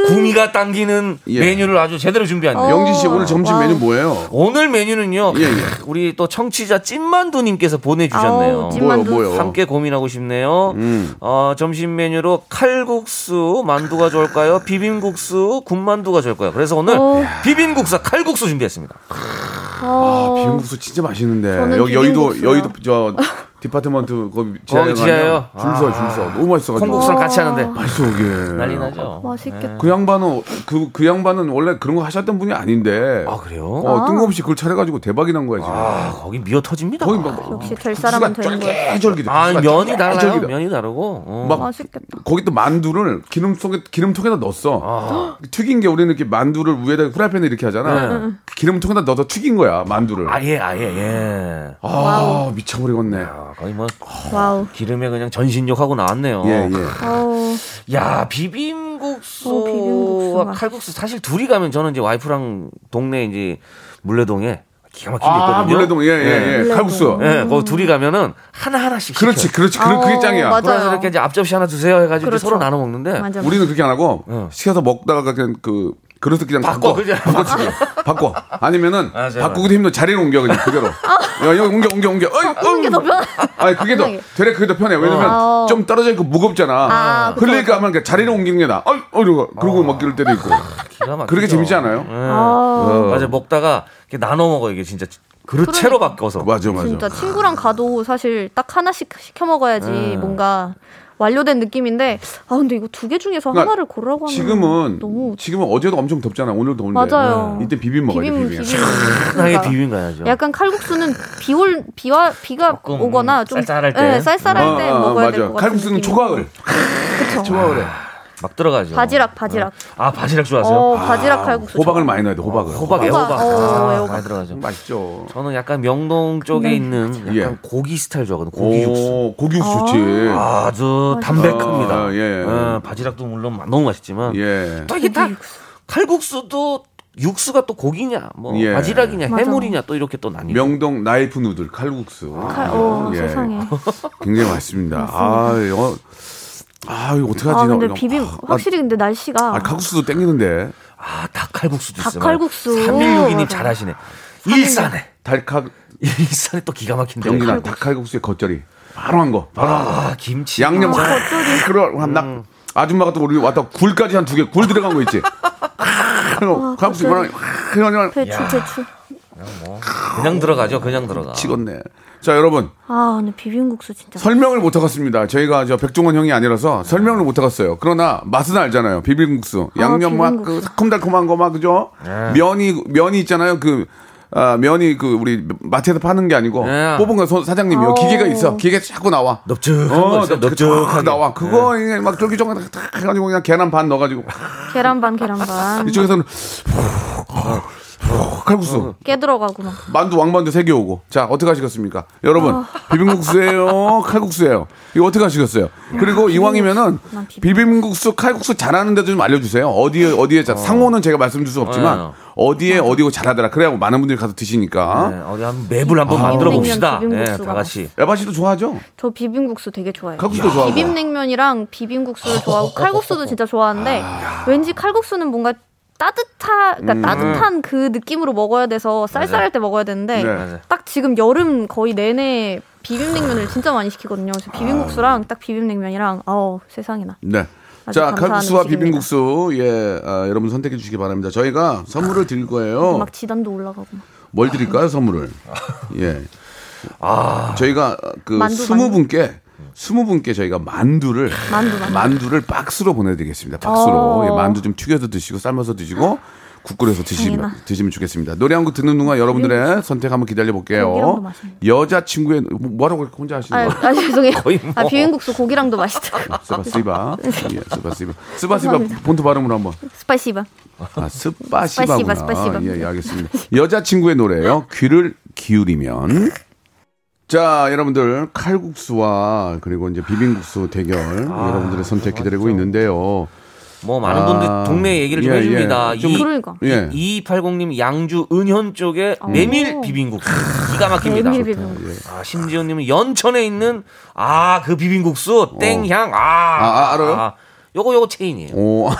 구미가 당기는 예. 메뉴를 아주 제대로 준비했네요. 영진 씨 오늘 점심 와우. 메뉴 뭐예요? 오늘 메뉴는요. 예, 예. 우리 또 청취자 찐만두님께서 보내주셨네요. 아우, 찐만두. 뭐요, 뭐요? 함께 고민하고 싶네요. 음. 어, 점심 메뉴로 칼 국수 만두가 좋을까요? 비빔국수 군만두가 좋을까요? 그래서 오늘 어. 비빔국수 칼국수 준비했습니다. 아, 어, 비빔국수 진짜 맛있는데 여기 여의도. 여의도 저 *laughs* 디파트먼트 거기 지하에? 가면 줄서 줄서 너무 맛있어가지고 콩국수랑 같이 하는데 맛있어 그게 난리 나죠. 맛있겠다. 그 양반은 그, 그 양반은 원래 그런 거 하셨던 분이 아닌데 아 그래요? 어, 뜬금없이 그걸 차려가지고 대박이 난 거야 지금 아 거기 미어 터집니다. 거기 막 역시 될 사람은 되는 거야. 쫄깃쫄깃 아 면이 달라요. 면이 다르고. 어. 막 맛있겠다. 거기 또 만두를 기름 속에 기름통에다 넣었어. 튀긴 게 우리는 이렇게 만두를 위에다 후라이팬에 이렇게 하잖아. 기름통에다 넣어서 튀긴 거야 만두를. 아예 아예 예. 아 미쳐버리겠네. 아, 거의 뭐 와우. 기름에 그냥 전신욕 하고 나왔네요. 예 예. 야 어, 비빔국수와 비빔국수 맛있어. 칼국수 사실 둘이 가면 저는 이제 와이프랑 동네 이제 문래동에 기가 막힌 게아 있거든요. 문래동 예예 예. 문래동. 칼국수. 예, 거기 둘이 가면은 하나 하나씩 그렇지. 그렇지 그, 그게 어, 짱이야. 맞아. 그래서 이렇게 이제 앞접시 하나 주세요 해가지고 그렇죠. 서로 나눠 먹는데 맞아. 우리는 그렇게 안 하고 어. 시켜서 먹다가 그냥 그 그릇을 그냥 바꿔, 바꿔. 그냥. 바꿔 치고. 바꿔. 아니면은 맞아요, 바꾸기도 힘들어. 자리를 옮겨 그냥. 그대로. 야 여기 옮겨 옮겨 옮겨. 어이, 하는 게더 편해. 아니 그게 더. 되레 그게 더 편해. 왜냐면 어. 좀 떨어져 있고 무겁잖아. 아, 흘릴까 하면 그냥 자리를 옮기는 게 나아. 어이 어 이러고 그러고 먹기를 때도 있고. 그렇게 재밌지 않아요? 예. 아, 맞아. 먹다가 이렇게 나눠 먹어 이게 진짜. 그릇 채로 바꿔서. 맞아 맞아. 진짜 친구랑 가도 사실 딱 하나씩 시켜 먹어야지 음. 뭔가 완료된 느낌인데 아 근데 이거 두 개 중에서 그러니까 하나를 고르라고 하면 지금은 너무 지금은 어제도 엄청 덥잖아 오늘도 더운데 맞아요. 이때 비빔 먹어야 돼 비빔 비빔 그러니까 비빔 가야죠. 약간 칼국수는 비올 비와 비가 오거나 음, 좀 쌀쌀할 때. 네, 쌀쌀할 때 먹어야 될 맞아 것 같은 칼국수는 느낌이고. 초가을 그쵸. 초가을에 막 들어가죠. 바지락 바지락 아 바지락 좋아하세요? 어 바지락 칼국수 호박을 좋아. 많이 넣어야 돼 호박을 호박 애호박. 호박. 어, 아, 애호박. 많이 들어가죠. 맛있죠 저는 약간 명동 쪽에 네. 있는 약간 예. 고기 스타일 좋아하거든요. 고기 육수. 오, 고기 육수 좋지 아주 담백합니다. 아, 예. 어, 바지락도 물론 마- 너무 맛있지만 예. 또 이게 다 칼국수도 육수가 또 고기냐, 뭐 예. 바지락이냐, 맞아. 해물이냐 또 이렇게 또 나뉘죠. 명동 나이프 누들 칼국수 칼, 어, 예. 세상에 *laughs* 굉장히 맛있습니다 아 이거 아 이거 어떡하지 아 근데 이거. 비빔 아, 확실히 근데 날씨가 아, 칼국수도 땡기는데 아 닭칼국수도 있어요. 닭칼국수. 316이님 맞아. 잘하시네. 일산에 달칼 일산에 또 기가 막힌데. 경기나 닭칼국수의 겉절이 바로 한 거 바로 한 거. 아 김치. 양념 진짜. 그러 한낙 아줌마가 또 우리 왔다 굴까지 한 두 개 굴 들어간 거 있지 그럼 *laughs* 칼국수 이거랑 그냥 배추 배추 그냥 들어가죠. 그냥 들어가. 치겠네 자 여러분 아 근데 비빔국수 진짜 설명을 못 하겠습니다. 저희가 저 백종원 형이 아니라서 설명을 못 하겠어요. 그러나 맛은 알잖아요. 비빔국수. 아, 양념 막그 비빔국수. 새콤달콤한 거막 그죠? 면이 면이 있잖아요. 그 아, 면이 그 우리 마트에서 파는 게 아니고 네. 뽑은 거 손- 사장님이요. 어. 기계가 있어. 기계 자꾸 나와. 넓적한. 그 넓적하게. 쫙 나와. 그거 이게 막 쫄깃쫄깃 딱 해가지고 그냥 계란 반 넣어가지고 계란 반 계란 반 이쪽에서는 칼국수. 깨 들어가고 막. 만두 왕만두 세 개 오고. 자 어떻게 하시겠습니까? 여러분 비빔국수예요? 칼국수예요? 이거 어떻게 하시겠어요? 그리고 이왕이면은 난 비빔- 비빔국수 칼국수 잘하는 데 도 좀 알려주세요. 어디에 어디에 자 상호는 제가 말씀드릴 수 없지만 어. 어디에 어디고 잘하더라. 그래야 많은 분들이 가서 드시니까. 네, 어디 한번 맵을 한번 만들어 봅시다. 네. 다 같이. 에바 씨도 좋아하죠? 저 비빔국수 되게 좋아해요. 칼국수도 좋아하고. 비빔냉면이랑 비빔국수를 좋아하고 칼국수도 진짜 좋아하는데 왠지 칼국수는 뭔가 따뜻한 그러니까 따뜻한 그 느낌으로 먹어야 돼서 쌀쌀할 때 먹어야 되는데 네. 딱 지금 여름 거의 내내 비빔냉면을 진짜 많이 시키거든요. 그래서 비빔국수랑 딱 비빔냉면이랑 아우 세상에나. 네. 자, 칼국수와. 비빔국수, 예, 아, 여러분 선택해 주시기 바랍니다. 저희가 선물을 드릴 거예요. 막 지단도 올라가고. 막. 뭘 드릴까요, 선물을? 예. 아. 저희가 그 만두, 스무 만두. 분께 스무 분께 저희가 만두를 만두, 만두. 를 박스로 보내드리겠습니다. 박스로 어. 예, 만두 좀 튀겨서 드시고 삶아서 드시고 국 끓여서 드시면. 드시면 좋겠습니다. 노래 한 곡 듣는 동안 여러분들의 선택 한번 기다려 볼게요. 여자 친구의 뭐- 뭐라고 그렇게 혼자 하시는 아, 거예요? 아 죄송해요. *laughs* 뭐. 아 비빔국수 고기랑도 맛있더라고. *laughs* 스바시바, 예, 스바시바, 스바시바. 본토 발음으로 한번. спасибо. 아, спасибо구나. спасибо, спасибо. 예, 예, 알겠습니다. 여자 친구의 노래예요. 귀를 기울이면. 자, 여러분들 칼국수와 그리고 이제 비빔국수 대결 여러분들의 선택 기다리고 있는데요. 뭐 많은 아, 분들 동네 얘기를 좀 예, 해줍니다. 예. 좀- 이- 그러니까. 예. 2280님 양주 은현 쪽에 메밀 비빔국수 기가 막힙니다. 메밀 비빔국수. 아, 심지어님은 연천에 있는 아 그 비빔국수 땡향 아, 아, 알아요? 요거 요거 체인이에요. 오. *laughs*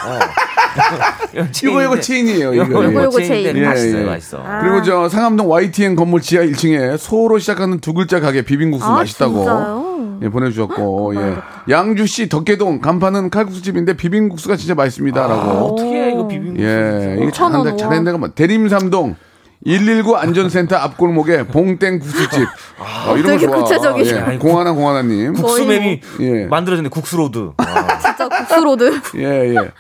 이거 이거 체인이에요. 이거, 요거 이거. 요거 요거 체인. 체인. 맛있어요, 예, 예. 맛있어. 그리고 저 상암동 YTN 건물 지하 1층에 소로 시작하는 두 글자 가게 비빔국수 아, 맛있다고 진짜요? 예, 보내주셨고 예. 양주시 덕계동 간판은 칼국수집인데 비빔국수가 진짜 맛있습니다라고 어떻게 해, 이거 비빔국수? 예, 이게 오천 원, 잘한다, 우와. 잘하는 데가 많. 대림삼동 119 안전센터 앞골목에 봉땡 국수집. 아, 이런 되게 거 좋아. 구체적이시네. 예, 공하나 공하나님. 국수맵이 예. 만들어졌네 국수로드. 아, *laughs* 진짜 국수로드. *laughs* 예, 예.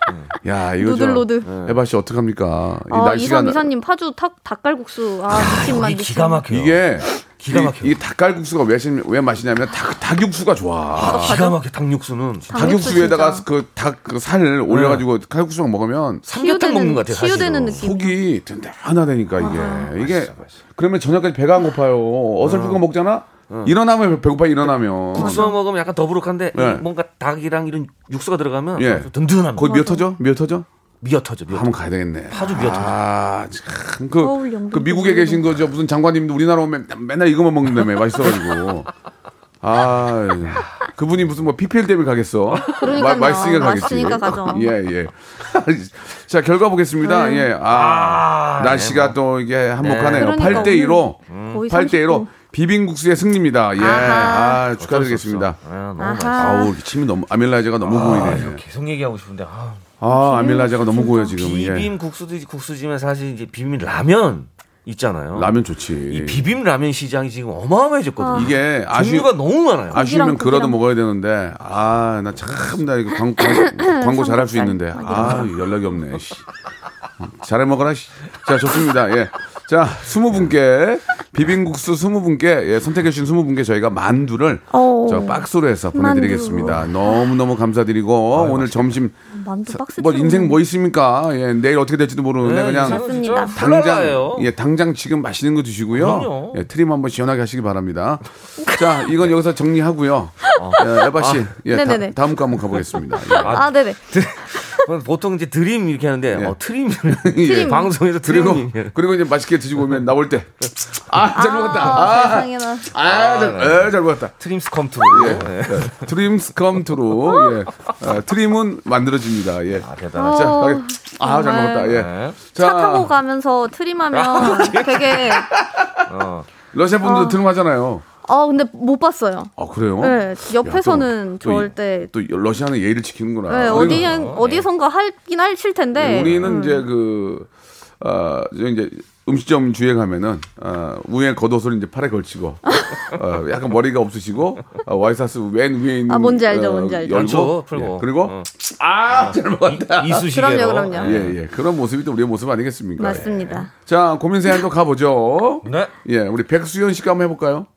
야, 이거 저 누들로드. 에바 씨 어떡합니까? 이 아, 날씨가 이삼 이사님 파주 탁 닭갈국수. 아, 미친만 미친. 기가 막혀요. 이게 기가 이- 막혀요. 이 닭갈국수가 왜, 시- 왜 맛이냐면 닭, 닭육수가 좋아. 기가 막혀 닭육수는 닭육수 닭육수에다가. 그 닭 그 살을 올려가지고 칼국수만 먹으면 삼계탕 먹는 것 같아요. 사실은. 치유되는 느낌. 속이 든든하다니까 이게 아, 이게 그러면 저녁까지 배가 안 고파요 어설픈 거 먹잖아 일어나면 배고파 일어나면 국수 먹으면 약간 더부룩한데 네. 뭔가 닭이랑 이런 육수가 들어가면 예. 든든합니다. 거기 미어 터져 미어 터져 미어 터져. 미어 한번. 가야 되겠네 파주 미어 터져. 아 참그 서울 영등 그 미국에 계신 거저 무슨 장관님도 우리나라 오면 맨날 이거만 먹는다며 맛있어가지고 아 그분이 무슨 뭐 PPL 때문에 가겠어 그러니까요. 맛있으니까 가겠지 맛있으니까 가죠. 예 예 *laughs* *laughs* 자 결과 보겠습니다 예아 아, 날씨가 또 이게 한몫하네요 그러니까 8대 1로 거의 8대 1로 30도. 비빔국수의 승리입니다. 예. 아하. 아, 축하드리겠습니다. 아, 너무. 맛있어. 아우, 침이 너무 아밀라제가 너무 아. 이거 계속 얘기하고 싶은데 아, 아, 아밀라제가 너무 고여 지금. 예. 비빔 국수도 국수지만 사실 이제 비빔 라면 있잖아요. 라면 좋지. 이 비빔 라면 시장이 지금 어마어마해졌거든요. 이게 아쉬 종류가 너무 많아요. 아쉬우면 그러도 고기랑. 먹어야 되는데 아, 나 참 나 이거 광, 광, *laughs* 광고 잘할 수 있는데 아, 연락이 없네. 씨. 잘해 먹어라. 씨. 자, 좋습니다. 예. 자, 20분께 비빔국수 20분께 예, 선택해 주신 20분께 저희가 만두를 어. 저 박스로 해서 보내드리겠습니다. 너무 너무 감사드리고 오늘 점심 만두 박스. 뭐 인생 뭐 있습니까? 예, 내일 어떻게 될지도 모르는데 그냥 맞습니다. 당장 당장 예 당장 지금 맛있는 거 드시고요. 예, 트림 한번 시원하게 하시기 바랍니다. 자, 이건 여기서 정리하고요. 예, 에바 씨, 예, 다, 네네네. 다 음 거 한번 가보겠습니다. 예. 아, 네네. 보통 이제 dream 이렇게 하는데 예. 어, 트림 *laughs* 예. 방송에서 그리고 트림 그리고 이제 맛있게 드시고 오면 나올 때 *laughs* 아, 잘 먹었다. 아, 세상에나. 아, 잘, 에, 잘 먹었다. 트림스 come true. 예. 트림스 come true. 예. 어, 트림은 만들어집니다. 예. 아, 대단하다. 자, 어, 가게- 아, 잘 정말. 먹었다. 예. 네. 차 타고 가면서 트림하면 되게 어. 러시아 분들도 트림 하잖아요. 아 근데 못 봤어요. 아, 그래요? 네, 옆에서는 야, 또- 또 절대 또 러시아는 예의를 지키는구나. 네, 어디 어디선가 하긴 하실 텐데 우리는 음. 이제 그, 어, 저 이제 음식점 주에 가면은, 어, 위에 겉옷을 이제 팔에 걸치고, 어, *laughs* 약간 머리가 없으시고, 어, 와이사스 맨 위에 있는. 아, 뭔지 알죠, 어, 뭔지 알죠. 열고, 그렇죠, 풀고. 예, 그리고, 어. 아, 잘 먹었다. 이쑤시개로. 그럼요, 그럼요. 예, 예. 그런 모습이 또 우리의 모습 아니겠습니까? 맞습니다. 자, 고민 사연도 가보죠. 네. 예, 우리 백수연 씨가 한번 해볼까요?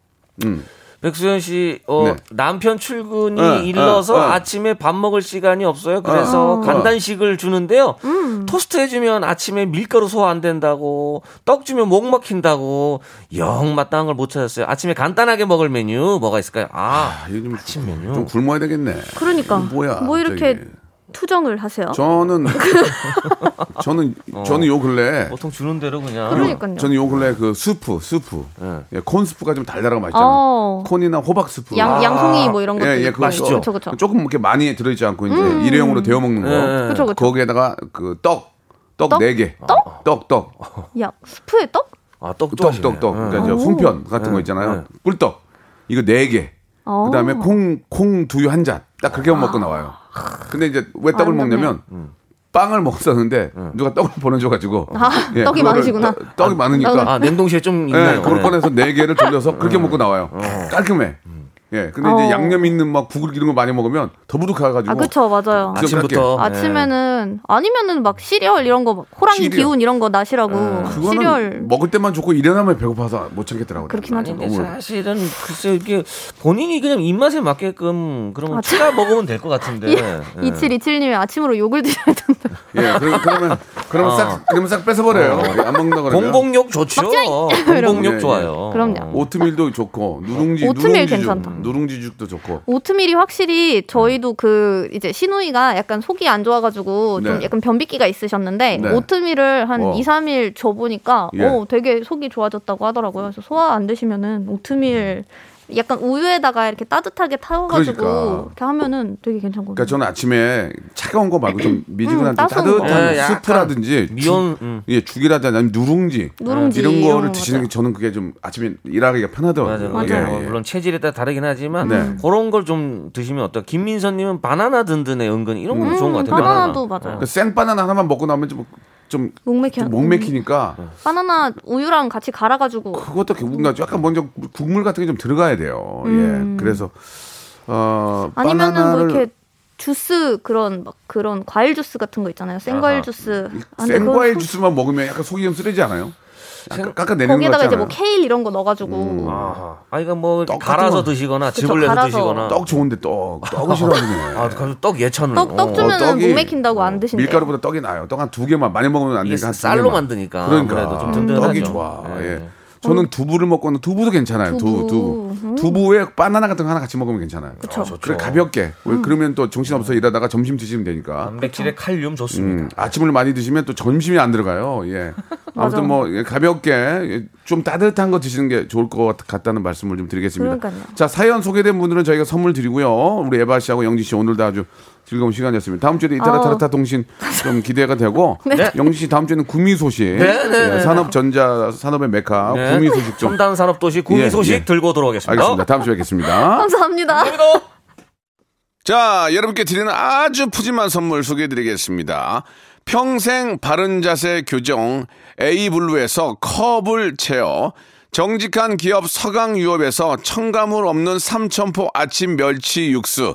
음. 백수현 씨, 어, 네. 남편 출근이 어, 일러서 어, 어. 아침에 밥 먹을 시간이 없어요. 그래서 어. 간단식을 주는데요. 음. 토스트 해주면 아침에 밀가루 소화 안 된다고, 떡 주면 목 막힌다고, 영 마땅한 걸 못 찾았어요. 아침에 간단하게 먹을 메뉴 뭐가 있을까요? 아, 아, 좀, 아침 메뉴. 좀 굶어야 되겠네. 그러니까 뭐야, 뭐 이렇게 저기. 투정을 하세요. 저는, *laughs* 저는, 저는 요 근래, 보통 주는 대로 그냥. 그러니까요. 저는 요 근래 그 스프, 스프. 네. 예, corn 스프가 좀 달달하고 맛있잖아요. 어. corn이나 호박 스프. 양 양송이 뭐 이런 것도 예, 예. 그거 맛있죠? 그쵸 그쵸. 조금 이렇게 많이 들어있지 않고 이제 일회용으로 데워 먹는 거. 네. 그쵸 그쵸. 거기에다가 그 떡, 떡 떡? 네 개. 떡, 떡. 야 스프에 떡? 아, 떡 떡, 떡, 떡. 그러니까 저 오. 송편 같은 거 있잖아요. 네. 꿀떡. 이거 네 개. 어. 그다음에 콩, 콩 두유 한 잔. 딱 그렇게만 먹고 나와요. 근데 이제 왜 떡을. 먹냐면 빵을 먹었었는데 누가 떡을 보내줘가지고 아, 예, 떡이 많으시구나. 떡- 떡이 많으니까 아, 냉동실에 좀 예, 있나요? 그걸 네. 꺼내서 네 개를 돌려서 그렇게 먹고 나와요. 깔끔해. 예, 근데 이제 어. 양념 있는 막 국을 이런 거 많이 먹으면 더부룩해가지고. 아 그쵸 맞아요. 그- 아침부터. 네. 아침에는 아니면은 막 시리얼 이런 거 호랑이 시리얼. 기운 이런 거 나시라고 그거는 시리얼 먹을 때만 좋고 일어나면 배고파서 못 참겠더라고요. 그렇긴 하죠. 근데 너무 사실은 글쎄 이게 본인이 그냥 입맛에 맞게끔 그런 거 아, 추가 먹으면 될 것 같은데. 예. 이칠이칠님이 아침으로 욕을 드셔야 된다. 예, 그러, 그러면 그러면 싹 그러면 싹 뺏어버려요. 예, 안 먹는다 그러면. 공복욕 좋죠. *laughs* 공복욕 예, 좋아요. 그럼요. 오트밀도 좋고 누룽지 오트밀 누룽지죽, 괜찮다. 누룽지죽도 좋고. 오트밀이 확실히 저희도 그 이제 신우이가 약간 속이 안 좋아가지고 좀 네. 약간 변비기가 있으셨는데 네. 오트밀을 한 어. 2, 3일 줘보니까 예. 어, 되게 속이 좋아졌다고 하더라고요. 그래서 소화 안 되시면은 오트밀 약간 우유에다가 이렇게 따뜻하게 타와가지고 그러니까. 이렇게 하면은 되게 괜찮거든요. 그러니까 저는 아침에 차가운 거 말고 좀 미지근한 음, 좀 따스한 거. 따뜻한 예, 약간 스프라든지 미온, 죽, 음. 예, 죽이라든지 아니면 누룽지, 누룽지 이런 이런 거를 거 드시는 게 맞아요. 저는 그게 좀 아침에 일하기가 편하더라고요. 맞아요. 맞아요. 뭐 예, 예. 물론 체질에 따라 다르긴 하지만 네. 그런 걸 좀 드시면 어떨까? 김민서님은 바나나 든든해 은근히 이런 거 음, 좋은 것 같아요. 바나나도 맞아요. 그 생바나나 하나만 먹고 나면 좀 좀 목 맥혀. 목 맥히니까 바나나 우유랑 같이 갈아가지고 그것도 뭔가 약간 먼저 국물 같은 게 좀 들어가야 돼요. 예. 그래서 어 음. 아니면은 뭐 바나나를 이렇게 주스 그런 막 그런 과일 주스 같은 거 있잖아요. 생과일 주스. 아, 생과일 그거 주스만 먹으면 약간 속이 좀 쓰리지 않아요? 약간 깎아내는 것 거기에다가 이제. 음. 뭐 케일 이런 거 넣어가지고 아하. 아, 이거 뭐떡 같은 갈아서 거. 드시거나 즙을 내서 갈아서. 드시거나. 떡 좋은데 떡 떡을 싫어하시네. *laughs* 아, 그럼 떡 예천을. 떡, 떡 어. 주면은 떡이 목 맥힌다고 안 드신대요. 밀가루보다 떡이 나요. 떡 한 두 개만 많이 먹으면 안 이게 되니까 쌀로. 만드니까 그러니까 좀 든든하죠. 떡이 좋아. 네. 예. 저는 두부를 먹고는 두부도 괜찮아요. 두부, 두부. 두부. 음. 두부에 바나나 같은 거 하나 같이 먹으면 괜찮아요. 그쵸. 그래 가볍게. 왜 그러면 또 정신 없어 일하다가 점심 드시면 되니까. 단백질에 칼륨 좋습니다. 음, 아침을 많이 드시면 또 점심이 안 들어가요. 예. *laughs* 아무튼 뭐 예, 가볍게 좀 따뜻한 거 드시는 게 좋을 것 같다는 말씀을 좀 드리겠습니다. 그러니까요. 자 사연 소개된 분들은 저희가 선물 드리고요. 우리 에바 씨하고 영지 씨 오늘도 아주 즐거운 시간이었습니다. 다음 주에 이따라 어. 타라타 통신 좀 기대가 되고 *laughs* 영지 씨 다음 주에는 구미 소식, 네, 네. 예, 산업전자 산업의 메카 네. 구미 소식 좀 첨단 산업 도시 구미 예, 소식 예. 들고 들어오겠습니다. 알겠습니다. 다음 주에 뵙겠습니다. *laughs* 감사합니다. 자, 여러분께 드리는 아주 푸짐한 선물 소개해 드리겠습니다. 평생 바른 자세 교정 A블루에서 컵을 채워 정직한 기업 서강유업에서 첨가물 없는 삼천포 아침 멸치 육수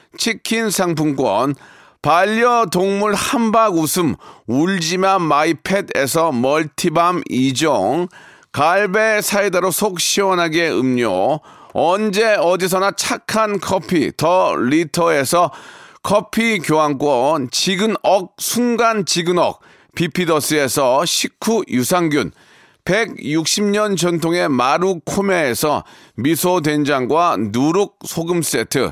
치킨 상품권, 반려동물 한박 웃음 울지마 마이펫에서 멀티밤 2종, 갈배 사이다로 속 시원하게 음료, 언제 어디서나 착한 커피 더 리터에서 커피 교환권, 지근억 순간 지근억, 비피더스에서 식후 유산균, 160년 전통의 마루코메에서 미소 된장과 누룩 소금 세트,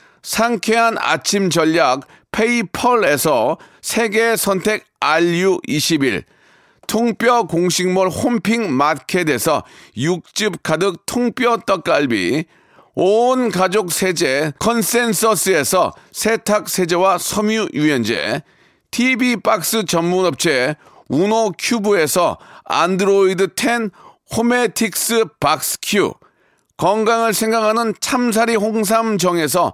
상쾌한 아침 전략 페이펄에서 세계 선택 RU21, 통뼈 공식몰 홈핑 마켓에서 육즙 가득 통뼈 떡갈비, 온 가족 세제 컨센서스에서 세탁 세제와 섬유 유연제, TV 박스 전문 업체 우노 큐브에서 안드로이드 10 호메틱스 박스 큐, 건강을 생각하는 참사리 홍삼정에서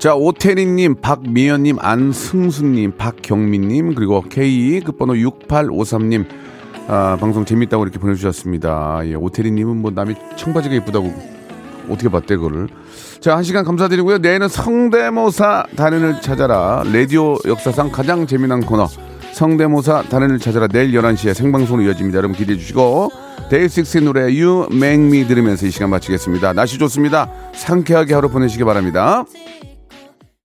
자, 오태리님, 박미연님, 안승수님, 박경민님, 그리고 K 끝번호 6853님, 아, 방송 재밌다고 이렇게 보내주셨습니다. 예, 오태리님은 뭐 남이 청바지가 이쁘다고 어떻게 봤대, 그거를. 자, 한 시간 감사드리고요. 내일은 성대모사 단연을 찾아라. 라디오 역사상 가장 재미난 코너. 성대모사 단연을 찾아라. 내일 11시에 생방송으로 이어집니다. 여러분 기대해 주시고. 데이식스의 노래 You Make Me 들으면서 이 시간 마치겠습니다. 날씨 좋습니다. 상쾌하게 하루 보내시기 바랍니다.